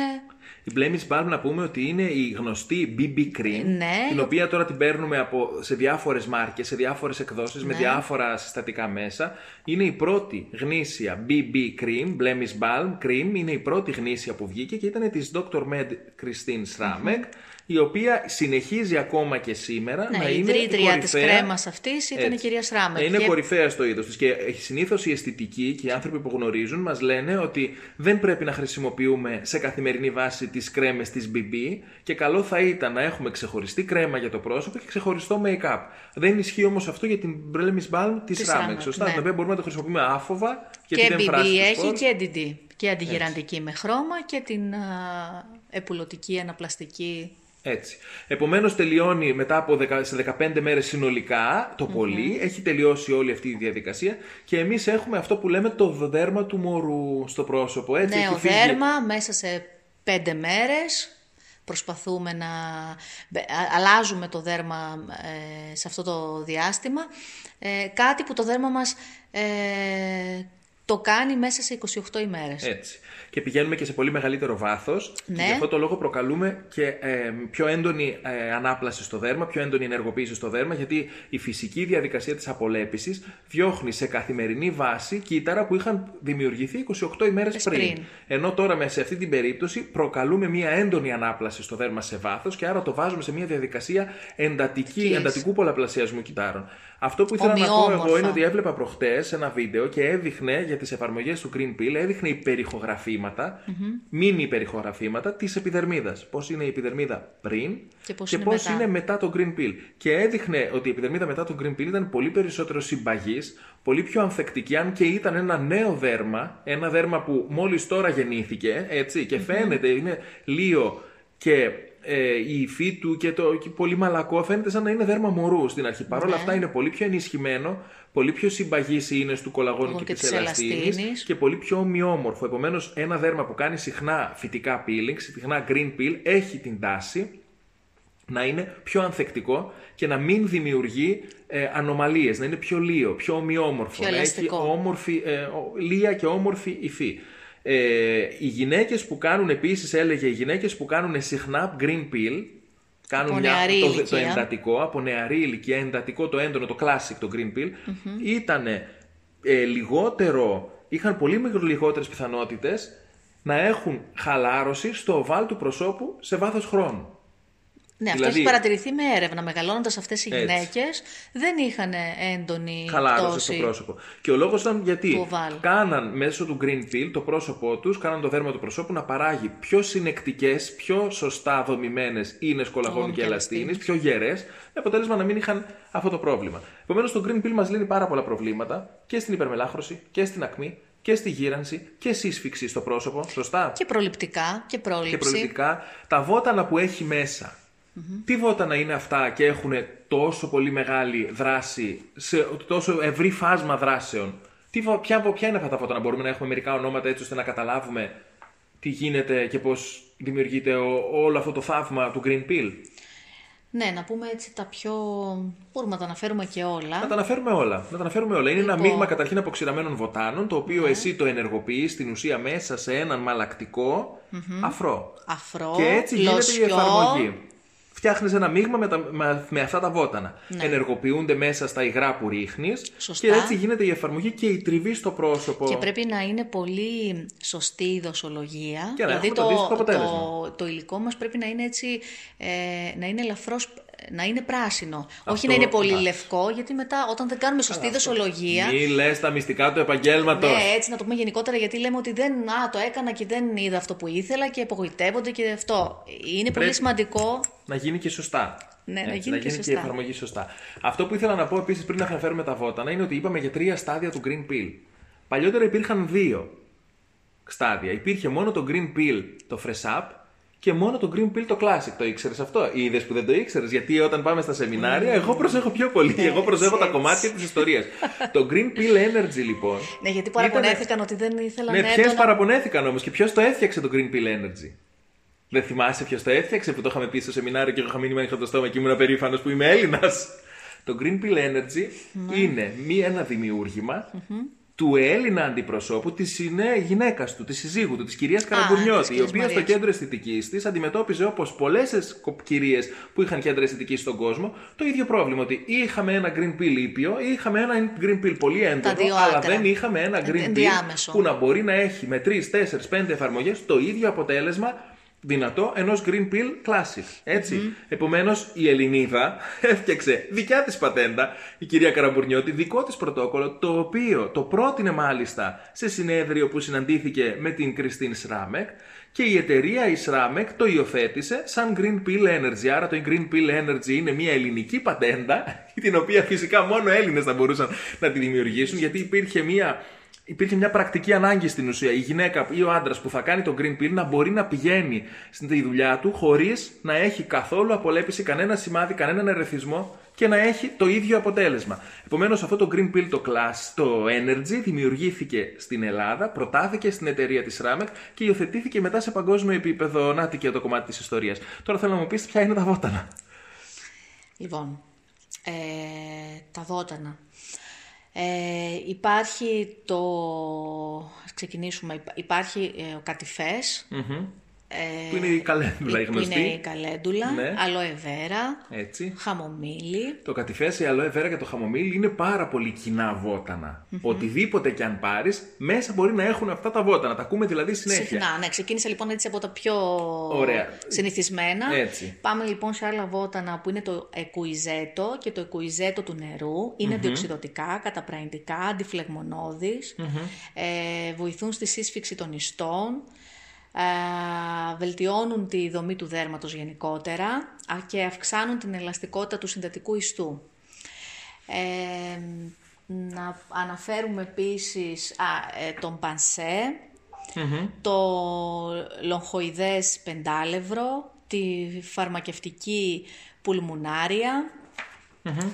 η Blemish Balm να πούμε ότι είναι η γνωστή BB Cream, ναι. την οποία τώρα την παίρνουμε από, σε διάφορες μάρκες, σε διάφορες εκδόσεις, με ναι. διάφορα συστατικά μέσα. Είναι η πρώτη γνήσια BB Cream, Blemish Balm Cream, είναι η πρώτη γνήσια που βγήκε και ήταν της Dr. Med Christine Sramek η οποία συνεχίζει ακόμα και σήμερα ναι, να η είναι η κορυφαία. της κρέμας αυτής ήταν η κυρία Σράμεκ. Είναι και... κορυφαία στο είδος της και συνήθως οι αισθητικοί και οι άνθρωποι που γνωρίζουν μας λένε ότι δεν πρέπει να χρησιμοποιούμε σε καθημερινή βάση τις κρέμες της BB και καλό θα ήταν να έχουμε ξεχωριστή κρέμα για το πρόσωπο και ξεχωριστό make-up. Δεν ισχύει όμως αυτό για την Bremis Balm της Σράμεκ. Σωστά, ναι. την οποία μπορούμε να το χρησιμοποιούμε άφοβα και δεν BB έχει και DD. Και αντιγυραντική με χρώμα και την α, επουλωτική αναπλαστική έτσι. Επομένως, τελειώνει μετά από 10, σε 15 μέρες συνολικά το πολύ. Έχει τελειώσει όλη αυτή η διαδικασία και εμείς έχουμε αυτό που λέμε το δέρμα του μωρού στο πρόσωπο. Έτσι, Νέο δέρμα μέσα σε 5 μέρες. Προσπαθούμε να αλλάζουμε το δέρμα ε, σε αυτό το διάστημα. Ε, κάτι που το δέρμα μας ε, το κάνει μέσα σε 28 ημέρες. Έτσι και πηγαίνουμε και σε πολύ μεγαλύτερο βάθος. Ναι. Και γι' αυτό το λόγο προκαλούμε και ε, πιο έντονη ε, ανάπλαση στο δέρμα, πιο έντονη ενεργοποίηση στο δέρμα, γιατί η φυσική διαδικασία της απολέπιση διώχνει σε καθημερινή βάση κύτταρα που είχαν δημιουργηθεί 28 ημέρες πριν. πριν. Ενώ τώρα σε αυτή την περίπτωση προκαλούμε μια έντονη ανάπλαση στο δέρμα σε βάθος και άρα το βάζουμε σε μια διαδικασία εντατική, εντατικού πολλαπλασιασμού κυτάρων. Αυτό που ήθελα να πω εγώ είναι ότι έβλεπα προχτές ένα βίντεο και έδειχνε για τις εφαρμογές του Green Pill, έδειχνε υπερηχογραφήματα, mm-hmm. μίνι υπερηχογραφήματα της επιδερμίδας. Πώς είναι η επιδερμίδα πριν και πώς είναι, μετά. είναι μετά το Green Pill. Και έδειχνε ότι η επιδερμίδα μετά το Green Pill ήταν πολύ περισσότερο συμπαγής, πολύ πιο ανθεκτική, αν και ήταν ένα νέο δέρμα, ένα δέρμα που μόλις τώρα γεννήθηκε, έτσι, και φαίνεται, είναι λίγο και ε, η υφή του και το και πολύ μαλακό φαίνεται σαν να είναι δέρμα μωρού στην αρχή. Παρ' όλα ναι. αυτά είναι πολύ πιο ενισχυμένο, πολύ πιο συμπαγής είναι του κολαγόνου και, και της ελαστίνης και πολύ πιο ομοιόμορφο. Επομένως, ένα δέρμα που κάνει συχνά φυτικά peeling, συχνά green peel, έχει την τάση να είναι πιο ανθεκτικό και να μην δημιουργεί ε, ανομαλίες, να είναι πιο λίο, πιο ομοιόμορφο, να έχει όμορφη, ε, λία και όμορφη υφή. Ε, οι γυναίκες που κάνουν επίσης έλεγε οι γυναίκες που κάνουν συχνά green pill κάνουν μια, το, το, εντατικό, από νεαρή ηλικία, εντατικό, το έντονο, το classic, το green pill, mm ήταν ε, λιγότερο, είχαν πολύ λιγότερες πιθανότητες να έχουν χαλάρωση στο οβάλ του προσώπου σε βάθος χρόνου. Ναι, αυτό δηλαδή, έχει παρατηρηθεί με έρευνα. Μεγαλώνοντας αυτές οι γυναίκες, δεν είχαν έντονη χαλάρωση στο πρόσωπο. Και ο λόγος ήταν γιατί κάναν μέσω του green pill το πρόσωπό τους, κάναν το δέρμα του προσώπου να παράγει πιο συνεκτικές, πιο σωστά δομημένες ίνες κολαγόνου και ελαστίνη, πιο γερές, με αποτέλεσμα να μην είχαν αυτό το πρόβλημα. Επομένως, το green pill μας λύνει πάρα πολλά προβλήματα και στην υπερμελάχρωση και στην ακμή και στη γύρανση και σύσφυξη στο πρόσωπο, σωστά; Και προληπτικά και πρόληψη. Και προληπτικά. Τα βότανα που έχει μέσα Τι βότανα είναι αυτά και έχουν τόσο πολύ μεγάλη δράση, σε τόσο ευρύ φάσμα δράσεων; Τι, ποια, ποια είναι αυτά τα βότανα, μπορούμε να έχουμε μερικά ονόματα έτσι ώστε να καταλάβουμε τι γίνεται και πώς δημιουργείται όλο αυτό το θαύμα του Green Pill; Ναι, να πούμε έτσι τα πιο. Μπορούμε να τα αναφέρουμε και όλα. Να τα αναφέρουμε όλα. Να τα αναφέρουμε όλα. Είναι ένα λοιπόν- μείγμα καταρχήν αποξηραμένων βοτάνων, το οποίο ναι. εσύ το ενεργοποιείς στην ουσία μέσα σε έναν μαλακτικό αφρό. Αφρό. Και έτσι γίνεται η εφαρμογή φτιάχνεις ένα μείγμα με, με, με, αυτά τα βότανα. Ναι. Ενεργοποιούνται μέσα στα υγρά που ρίχνεις και έτσι γίνεται η εφαρμογή και η τριβή στο πρόσωπο. Και πρέπει να είναι πολύ σωστή η δοσολογία. Και δηλαδή το, το, το, το, υλικό μας πρέπει να είναι έτσι, ε, να είναι ελαφρώς να είναι πράσινο. Όχι να είναι πολύ λευκό, γιατί μετά όταν δεν κάνουμε σωστή δοσολογία. Μη λες τα μυστικά του επαγγέλματος. Ναι, έτσι να το πούμε γενικότερα, γιατί λέμε ότι δεν. Α, το έκανα και δεν είδα αυτό που ήθελα και απογοητεύονται και αυτό. Είναι πολύ σημαντικό. Να γίνει και σωστά. Ναι, να γίνει, να γίνει και, η εφαρμογή σωστά. Αυτό που ήθελα να πω επίσης πριν να αναφέρουμε τα βότανα είναι ότι είπαμε για τρία στάδια του Green Pill. Παλιότερα υπήρχαν δύο στάδια. Υπήρχε μόνο το Green Pill, το Fresh Up και μόνο το Green Pill το Classic. Το ήξερες αυτό; Είδε που δεν το ήξερες; Γιατί όταν πάμε στα σεμινάρια, ναι. εγώ προσέχω πιο πολύ. εγώ προσέχω τα κομμάτια της ιστορίας. το Green Pill Energy λοιπόν. Ναι, γιατί παραπονέθηκαν ότι δεν ήθελαν ναι, να. Ναι, ποιες παραπονέθηκαν όμως και ποιος το έφτιαξε το Green Pill Energy; Δεν θυμάσαι ποιος το έφτιαξε που το είχαμε πει στο σεμινάριο και εγώ είχα μείνει με το στόμα και ήμουν περήφανος που είμαι Έλληνας; Το Green Pill Energy ναι. είναι μία, ένα δημιούργημα του Έλληνα αντιπροσώπου, τη γυναίκα του, τη συζύγου του, της κυρίας Καραμπουρνιώτη, η οποία στο κέντρο αισθητικής της αντιμετώπιζε όπως πολλές κυρίε που είχαν κέντρο αισθητικής στον κόσμο το ίδιο πρόβλημα. Ότι είχαμε ένα green pill ήπιο, είχαμε ένα green pill πολύ έντονο, αλλά δεν είχαμε ένα green pill που να μπορεί να έχει με 3, 4, 5 εφαρμογές το ίδιο αποτέλεσμα δυνατό ενός Green Pill Classic. Έτσι. Mm-hmm. Επομένως, η Ελληνίδα έφτιαξε δικιά της πατέντα, η κυρία Καραμπουρνιώτη, δικό της πρωτόκολλο, το οποίο το πρότεινε μάλιστα σε συνέδριο που συναντήθηκε με την Κριστίν Σράμεκ και η εταιρεία η Σράμεκ το υιοθέτησε σαν Green Pill Energy. Άρα το Green Pill Energy είναι μια ελληνική πατέντα, την οποία φυσικά μόνο Έλληνες θα μπορούσαν να τη δημιουργήσουν, γιατί υπήρχε μια υπήρχε μια πρακτική ανάγκη στην ουσία η γυναίκα ή ο άντρας που θα κάνει το green pill να μπορεί να πηγαίνει στην δουλειά του χωρίς να έχει καθόλου απολέπιση, κανένα σημάδι, κανέναν ερεθισμό και να έχει το ίδιο αποτέλεσμα. Επομένως, αυτό το green pill, το class, το energy, δημιουργήθηκε στην Ελλάδα, προτάθηκε στην εταιρεία της Ramek και υιοθετήθηκε μετά σε παγκόσμιο επίπεδο. Να και το κομμάτι της ιστορίας. Τώρα θέλω να μου πεις ποια είναι τα βότανα. Λοιπόν, ε, τα βότανα. Ε, υπάρχει το... Ας ξεκινήσουμε. Υπάρχει ε, ο κατηφες ε, που είναι η καλέντουλα η γνωστή. Που είναι η καλέντουλα, ναι. αλόε βέρα, Έτσι. χαμομήλι. Το κατηφές, η αλόε βέρα και το χαμομήλι είναι πάρα πολύ κοινά Οτιδήποτε και αν πάρεις, μέσα μπορεί να έχουν αυτά τα βότανα. Τα ακούμε δηλαδή συνέχεια. Συχνά, ναι. Ξεκίνησε λοιπόν έτσι από τα πιο Ωραία. συνηθισμένα. Έτσι. Πάμε λοιπόν σε άλλα βότανα που είναι το εκουιζέτο και το εκουιζέτο του νερού. Είναι mm-hmm. αντιοξυδοτικά, καταπραγητικά, αντιφλεγμονώδεις. Ε, βοηθούν στη σύσφυξη των ιστών βελτιώνουν τη δομή του δέρματος γενικότερα και αυξάνουν την ελαστικότητα του συνδετικού ιστού. Ε, να αναφέρουμε επίσης α, ε, τον πανσε το λογχοειδές πεντάλευρο, τη φαρμακευτική πουλμουνάρια,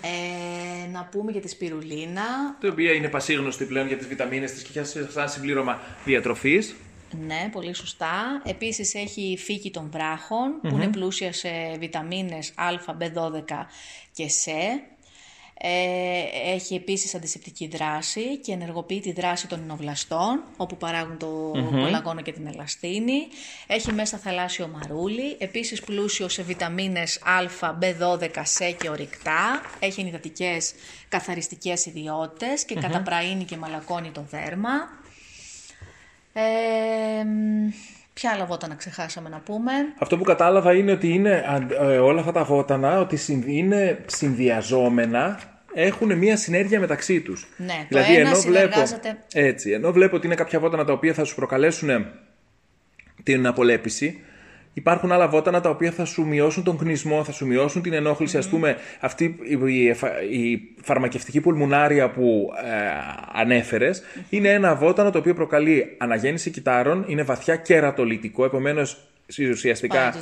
ε, να πούμε για τη σπιρουλίνα. Το οποία είναι πασίγνωστη πλέον για τις βιταμίνες της και σαν συμπλήρωμα διατροφής. Ναι, πολύ σωστά. Επίσης έχει φύκη των βραχων που είναι πλούσια σε βιταμίνες Α, B12 και C. Ε, έχει επίσης αντισηπτική δράση και ενεργοποιεί τη δράση των ενοβλαστών, όπου παράγουν το mm και την ελαστίνη. Έχει μέσα θαλάσσιο μαρούλι, επίσης πλούσιο σε βιταμίνες Α, B12, C και ορυκτά. Έχει ενυδατικές καθαριστικές ιδιότητες και καταπραίνει και μαλακώνει το δέρμα. Ε, ποια άλλα βότανα ξεχάσαμε να πούμε; Αυτό που κατάλαβα είναι ότι είναι ε, όλα αυτά τα βότανα ότι είναι συνδυαζόμενα έχουν μια συνέργεια μεταξύ τους. Ναι, δηλαδή, το ένα ενώ βλέπω, έτσι, ενώ βλέπω ότι είναι κάποια βότανα τα οποία θα σου προκαλέσουν την απολέπιση, Υπάρχουν άλλα βότανα τα οποία θα σου μειώσουν τον κνισμό, θα σου μειώσουν την ενόχληση. Mm. Ας πούμε, αυτή η, η, φαρμακευτική πουλμουνάρια που ε, ανέφερες είναι ένα βότανο το οποίο προκαλεί αναγέννηση κυτάρων, είναι βαθιά κερατολιτικό, επομένως ουσιαστικά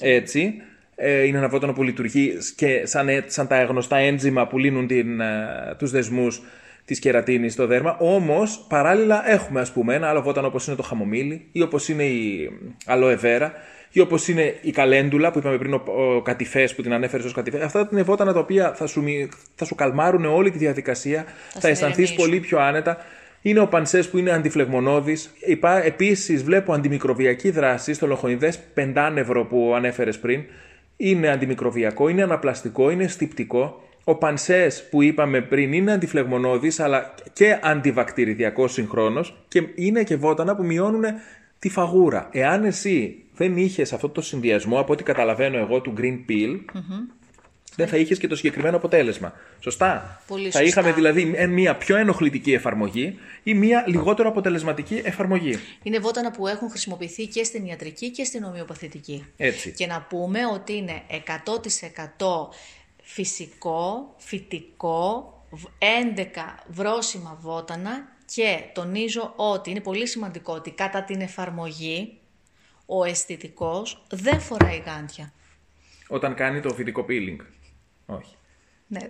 έτσι, Ε, είναι ένα βότανο που λειτουργεί και σαν, ε, σαν τα γνωστά ένζημα που λύνουν την, ε, τους δεσμούς της κερατίνης στο δέρμα. Όμως παράλληλα έχουμε ας πούμε ένα άλλο βότανο όπως είναι το χαμομήλι ή όπως είναι η αλοεβέρα ή όπως είναι η καλέντουλα που είπαμε πριν, ο, ο κατηφέ που την ανέφερες ως κατηφέ. Αυτά είναι βότανα τα οποία θα σου, θα σου καλμάρουν όλη τη διαδικασία, θα, θα αισθανθείς πολύ πιο άνετα. Είναι ο πανσές που είναι αντιφλεγμονώδης. Επίσης, βλέπω αντιμικροβιακή δράση στο λοχονιδές πεντάνευρο που ανέφερες πριν. Είναι αντιμικροβιακό, είναι αναπλαστικό, είναι στυπτικό. Ο πανσές που είπαμε πριν είναι αντιφλεγμονώδης αλλά και αντιβακτηριδιακός συγχρόνως και είναι και βότανα που μειώνουν τη φαγούρα. Εάν εσύ δεν είχες αυτό το συνδυασμό, από ό,τι καταλαβαίνω εγώ, του green peel, δεν θα είχες και το συγκεκριμένο αποτέλεσμα. Σωστά; Πολύ θα είχαμε δηλαδή μία πιο ενοχλητική εφαρμογή ή μία λιγότερο αποτελεσματική εφαρμογή. Είναι βότανα που έχουν χρησιμοποιηθεί και στην ιατρική και στην ομοιοπαθητική. Έτσι. Και να πούμε ότι είναι 100% φυσικό, φυτικό, 11 βρόσιμα βότανα και τονίζω ότι είναι πολύ σημαντικό ότι κατά την εφαρμογή ο αισθητικός δεν φοράει γάντια. Όταν κάνει το φυτικό peeling. Όχι. Ναι.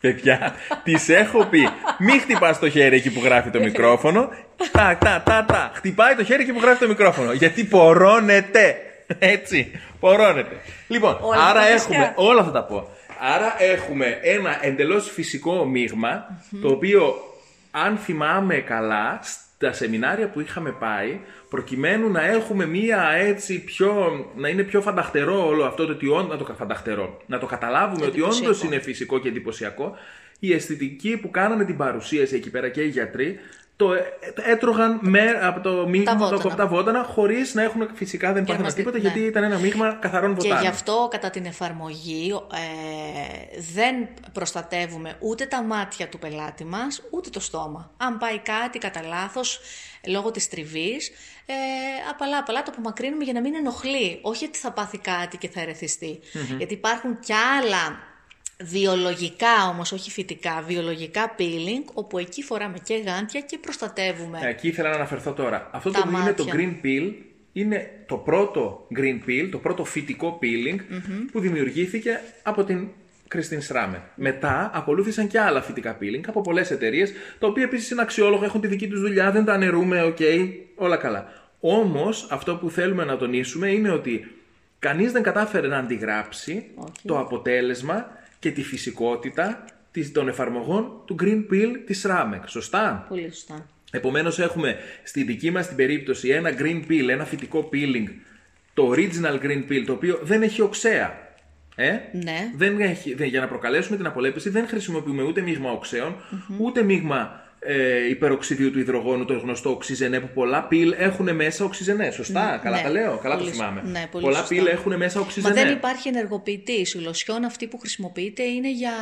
Παιδιά, τη έχω πει. Μην χτυπάς το χέρι εκεί που γράφει το μικρόφωνο. Τα, τα, τα, τα. Χτυπάει το χέρι εκεί που γράφει το μικρόφωνο. Γιατί πορώνεται. Έτσι. Πορώνεται. Λοιπόν, Όλα άρα τα έχουμε. φυσικά. Όλα θα τα πω. Άρα έχουμε ένα εντελώς φυσικό μείγμα, το οποίο, αν θυμάμαι καλά, στα σεμινάρια που είχαμε πάει, προκειμένου να έχουμε μία έτσι πιο. να είναι πιο φανταχτερό όλο αυτό το ότι όντω. να το φανταχτερό. Να το καταλάβουμε ότι Εντυπωσιακό. όντω είναι φυσικό και εντυπωσιακό. Η αισθητική που κάνανε την παρουσίαση εκεί πέρα και οι γιατροί το ε- έτρωγαν με, από το μείγμα βότανα. από τα βότανα χωρίς να έχουν φυσικά δεν Και να πάθαιναν μας τίποτα δει- ναι. γιατί ήταν ένα μείγμα καθαρών Και βοτάνων. γι' αυτό κατά την εφαρμογή ε, δεν προστατεύουμε ούτε τα μάτια του πελάτη μας, ούτε το στόμα. Αν πάει κάτι κατά λάθος λόγω της τριβής, ε, απαλά απαλά το απομακρύνουμε για να μην ενοχλεί. Όχι ότι θα πάθει κάτι και θα ερεθιστεί. Γιατί υπάρχουν κι άλλα βιολογικά όμως, όχι φυτικά, βιολογικά peeling, όπου εκεί φοράμε και γάντια και προστατεύουμε. Ε, Εκεί ήθελα να αναφερθώ τώρα. Αυτό Τα το που είναι το μάτια. green peel είναι το πρώτο green peel, το πρώτο φυτικό peeling που δημιουργήθηκε από την Κριστίν Σράμεκ. Μετά ακολούθησαν και άλλα φυτικά peeling από πολλές εταιρείες, τα οποία επίσης είναι αξιόλογα, έχουν τη δική τους δουλειά, δεν τα αναιρούμε, οκ, όλα καλά. Όμως αυτό που θέλουμε να τονίσουμε είναι ότι κανείς δεν κατάφερε να αντιγράψει Όχι. το αποτέλεσμα και τη φυσικότητα της- των εφαρμογών του Green Peel της Schrammek. Σωστά; Πολύ σωστά. Επομένως έχουμε στη δική μας την περίπτωση ένα green peel, ένα φυτικό peeling, το original green peel, το οποίο δεν έχει οξέα. Ε; Ναι. Δεν έχει, δεν, για να προκαλέσουμε την απολέπιση δεν χρησιμοποιούμε ούτε μείγμα οξέων, ούτε μείγμα ε, υπεροξιδίου του υδρογόνου, το γνωστό οξυζενέ, που πολλά πιλ έχουν μέσα οξυζενέ. Σωστά, καλά ναι. τα λέω, καλά Πολύ το σω- θυμάμαι. ναι, πολύ πολλά σωστά. πιλ έχουν μέσα Μα οξυζενέ. δεν υπάρχει ενεργοποιητή. Η λοσιόν αυτή που χρησιμοποιείται είναι για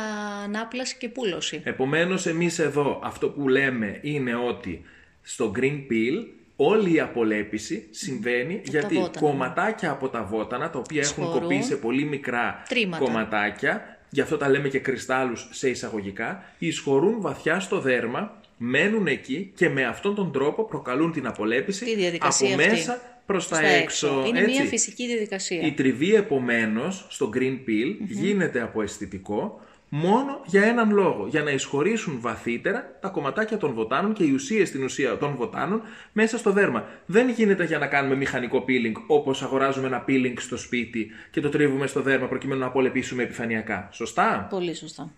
ανάπλαση και πούλωση. Επομένως εμείς εδώ αυτό που λέμε είναι ότι στο green peel όλη η απολέπιση συμβαίνει γιατί βότανα. κομματάκια από τα βότανα τα οποία έχουν Σχωρούν. κοπεί σε πολύ μικρά Τρίματα. κομματάκια γι' αυτό τα λέμε και κρυστάλλους σε εισαγωγικά εισχωρούν βαθιά στο δέρμα μένουν εκεί και με αυτόν τον τρόπο προκαλούν την απολέπιση Τη διαδικασία από αυτή. μέσα προς τα Στα έξω. Είναι έτσι. μια φυσική διαδικασία. Η τριβή επομένως στο green peel γίνεται από αισθητικό μόνο για έναν λόγο. Για να εισχωρήσουν βαθύτερα τα κομματάκια των βοτάνων και οι ουσίες στην ουσία των βοτάνων μέσα στο δέρμα. Δεν γίνεται για να κάνουμε μηχανικό peeling όπως αγοράζουμε ένα peeling στο σπίτι και το τρίβουμε στο δέρμα προκειμένου να απολεπίσουμε επιφανειακά. Σωστά; Πολύ σωστά.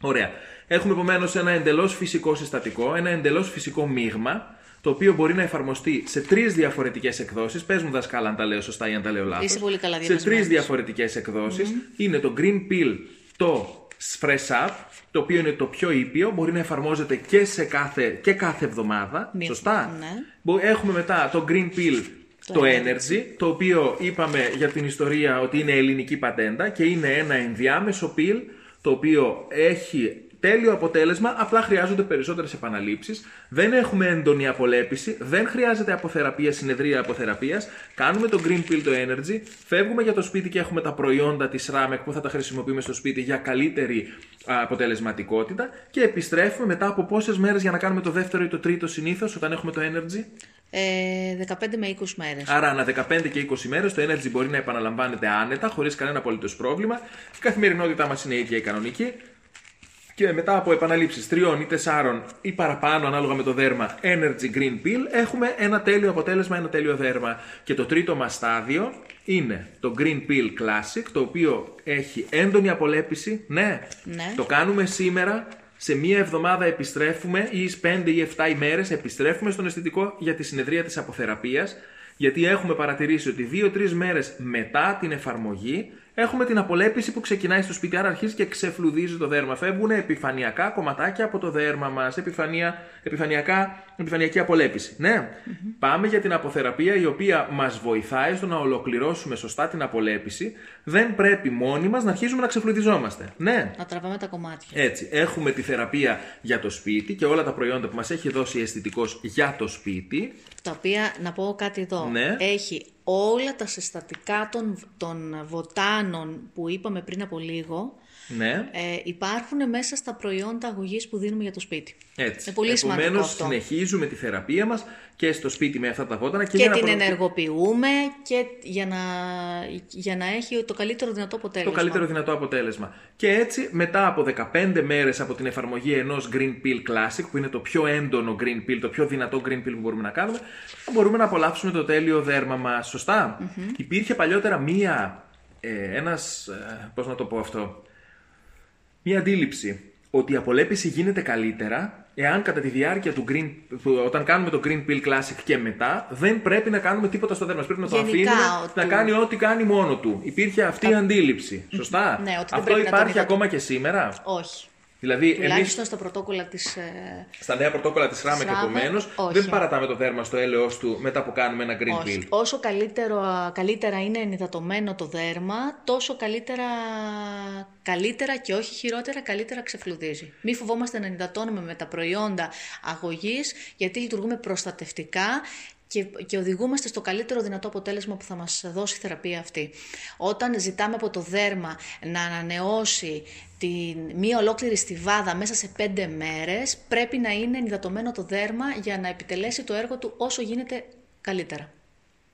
Ωραία. Έχουμε επομένως ένα εντελώς φυσικό συστατικό, ένα εντελώς φυσικό μείγμα, το οποίο μπορεί να εφαρμοστεί σε τρεις διαφορετικές εκδόσεις. Πες μου, δασκάλα, αν τα λέω σωστά ή αν τα λέω λάθος. Είσαι πολύ καλά Σε τρεις διαβασμένος. διαφορετικές Είναι το Green Peel, το Fresh Up, το οποίο είναι το πιο ήπιο, μπορεί να εφαρμόζεται και, σε κάθε, και κάθε εβδομάδα. Μία- Σωστά; ναι. Μπο- Έχουμε μετά το Green Peel, το, Το Energy, το οποίο είπαμε για την ιστορία ότι είναι ελληνική πατέντα και είναι ένα ενδιάμεσο peel το οποίο έχει τέλειο αποτέλεσμα, απλά χρειάζονται περισσότερες επαναλήψεις. Δεν έχουμε έντονη απολέπιση, δεν χρειάζεται αποθεραπεία, συνεδρία αποθεραπείας. Κάνουμε το Green Pill το Energy, φεύγουμε για το σπίτι και έχουμε τα προϊόντα της Ramek που θα τα χρησιμοποιούμε στο σπίτι για καλύτερη α, αποτελεσματικότητα και επιστρέφουμε μετά από πόσες μέρες για να κάνουμε το δεύτερο ή το τρίτο συνήθως όταν έχουμε το Energy; Ε, 15 με 20 μέρες. Άρα, ανά 15 και 20 μέρες το energy μπορεί να επαναλαμβάνεται άνετα, χωρίς κανένα απολύτως πρόβλημα. Η καθημερινότητά μας είναι η ίδια η κανονική. Και μετά από επαναλήψεις τριών ή τεσσάρων ή παραπάνω ανάλογα με το δέρμα Energy Green Pill έχουμε ένα τέλειο αποτέλεσμα, ένα τέλειο δέρμα. Και το τρίτο μας στάδιο είναι το Green Pill Classic το οποίο έχει έντονη απολέπιση. Ναι, Ναι. το κάνουμε σήμερα. Σε μία εβδομάδα επιστρέφουμε ή στις 5 ή 7 ημέρες επιστρέφουμε στον αισθητικό για τη συνεδρία της αποθεραπείας γιατί έχουμε παρατηρήσει ότι 2-3 μέρες μετά την εφαρμογή έχουμε την απολέπιση που ξεκινάει στο σπίτι, άρα αρχίζει και ξεφλουδίζει το δέρμα. Φεύγουν επιφανειακά κομματάκια από το δέρμα μας, επιφανεια, επιφανειακά, επιφανειακή απολέπιση. Ναι, πάμε για την αποθεραπεία η οποία μας βοηθάει στο να ολοκληρώσουμε σωστά την απολέπιση. Δεν πρέπει μόνοι μας να αρχίζουμε να ξεφλουδιζόμαστε. Ναι, Να τραβάμε τα κομμάτια. έτσι, έχουμε τη θεραπεία για το σπίτι και όλα τα προϊόντα που μας έχει δώσει η αισθητικός για το σπίτι. Τα οποία, να πω κάτι εδώ, Ναι. έχει όλα τα συστατικά των, των βοτάνων που είπαμε πριν από λίγο, Ναι, ε, υπάρχουν μέσα στα προϊόντα αγωγής που δίνουμε για το σπίτι. έτσι. Είναι πολύ σημαντικό Επομένως, αυτό. συνεχίζουμε τη θεραπεία μας και στο σπίτι με αυτά τα βότανα και, Και, για να την προ- ενεργοποιούμε και για να, για να έχει το καλύτερο δυνατό αποτέλεσμα. το καλύτερο δυνατό αποτέλεσμα. Και έτσι, μετά από 15 μέρες από την εφαρμογή ενός Green Pill Classic, που είναι το πιο έντονο Green Pill, το πιο δυνατό Green Pill που μπορούμε να κάνουμε, θα μπορούμε να απολαύσουμε το τέλειο δέρμα μας. Σωστά; Υπήρχε παλιότερα μία, ε, ένας, ε, πώς να το πω αυτό, μία αντίληψη ότι η απολέπιση γίνεται καλύτερα εάν κατά τη διάρκεια του green, που- όταν κάνουμε το Green Pill Classic και μετά δεν πρέπει να κάνουμε τίποτα στο δέρμα. μας. Πρέπει να το Γενικά, αφήνουμε ότι- να κάνει ό,τι κάνει μόνο του. Υπήρχε αυτή η αντίληψη. Σωστά. Ναι, ότι δεν Αυτό πρέπει να τον υπάρχει υδατω- ακόμα και σήμερα; Όχι. Δηλαδή, εμείς Τουλάχιστον στα πρωτόκολλα της... ε, στα νέα πρωτόκολλα της ΡΑΜΕΚ, Ράμεκ, επομένως, όχι. δεν παρατάμε το δέρμα στο έλεος του μετά που κάνουμε ένα Green όχι. Pill. Όσο καλύτερο, καλύτερα είναι ενυδατωμένο το δέρμα, τόσο καλύτερα, καλύτερα και όχι χειρότερα, καλύτερα ξεφλουδίζει. Μη φοβόμαστε να ενυδατώνουμε με τα προϊόντα αγωγής, γιατί λειτουργούμε προστατευτικά και, και οδηγούμαστε στο καλύτερο δυνατό αποτέλεσμα που θα μας δώσει η θεραπεία αυτή. Όταν ζητάμε από το δέρμα να ανανεώσει την, μία ολόκληρη στιβάδα μέσα σε πέντε μέρες, πρέπει να είναι ενυδατωμένο το δέρμα για να επιτελέσει το έργο του όσο γίνεται καλύτερα.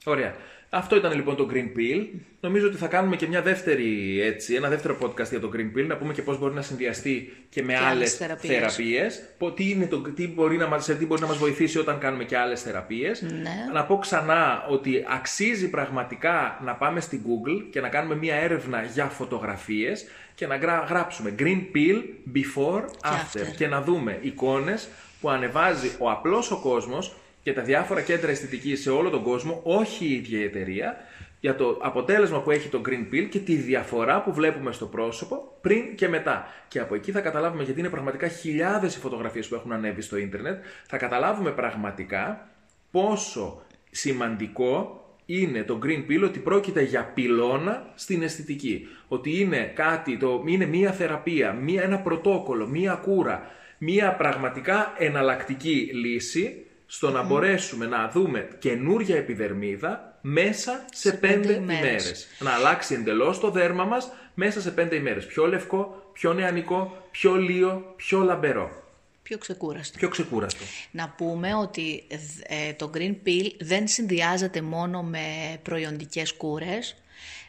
Ωραία. Αυτό ήταν λοιπόν το Green Pill. Νομίζω ότι θα κάνουμε και μια δεύτερη, έτσι, ένα δεύτερο podcast για το Green Pill, να πούμε και πώς μπορεί να συνδυαστεί και με Και άλλες άλλες θεραπείες. θεραπείες. Πο- Τι, είναι το, τι, μπορεί να μας, σε τι μπορεί να μας βοηθήσει όταν κάνουμε και άλλες θεραπείες. Ναι. Να πω ξανά ότι αξίζει πραγματικά να πάμε στην Google και να κάνουμε μια έρευνα για φωτογραφίες και να γρα- γράψουμε Green Pill before, after, after. και να δούμε εικόνες που ανεβάζει ο απλός ο κόσμος και τα διάφορα κέντρα αισθητικής σε όλο τον κόσμο, όχι η ίδια η εταιρεία, για το αποτέλεσμα που έχει το Green Pill και τη διαφορά που βλέπουμε στο πρόσωπο πριν και μετά. Και από εκεί θα καταλάβουμε, γιατί είναι πραγματικά χιλιάδες οι φωτογραφίες που έχουν ανέβει στο ίντερνετ, θα καταλάβουμε πραγματικά πόσο σημαντικό είναι το Green Pill ότι πρόκειται για πυλώνα στην αισθητική. Ότι είναι κάτι, το, είναι μία θεραπεία, μία, ένα πρωτόκολλο, μία κούρα, μία πραγματικά εναλλακτική λύση στο να μπορέσουμε να δούμε καινούρια επιδερμίδα μέσα σε, Σε πέντε, πέντε ημέρες. ημέρες. Να αλλάξει εντελώς το δέρμα μας μέσα σε πέντε ημέρες. Πιο λευκό, πιο νεανικό, πιο λίο, πιο λαμπερό, Πιο ξεκούραστο. πιο ξεκούραστο. Να πούμε ότι ε, το Green Pill δεν συνδυάζεται μόνο με προϊοντικές κούρες,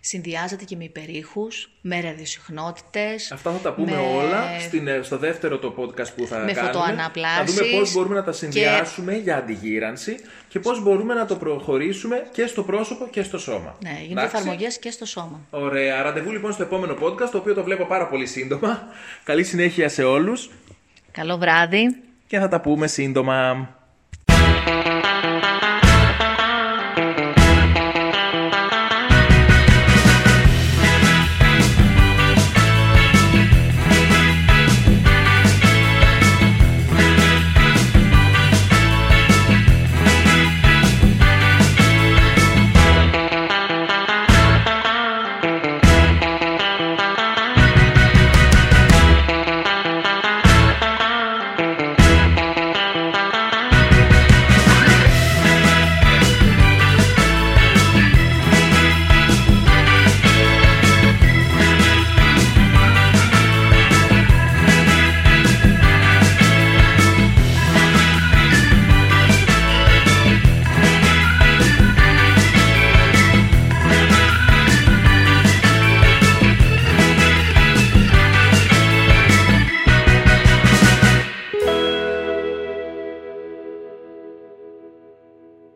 συνδυάζεται και με υπερήχους, με ραδιοσυχνότητες. Αυτά θα τα πούμε με- όλα στην, ε, στο δεύτερο το podcast που θα Με κάνουμε. φωτοαναπλάσεις Να δούμε πώς μπορούμε να τα και- συνδυάσουμε για αντιγύρανση και πώς μπορούμε να το προχωρήσουμε και στο πρόσωπο και στο σώμα. Ναι, γίνονται Εντάξει; εφαρμογές και στο σώμα. Ωραία. Ραντεβού λοιπόν στο επόμενο podcast, το οποίο το βλέπω πάρα πολύ σύντομα. Καλή συνέχεια σε όλους Καλό βράδυ. και θα τα πούμε σύντομα.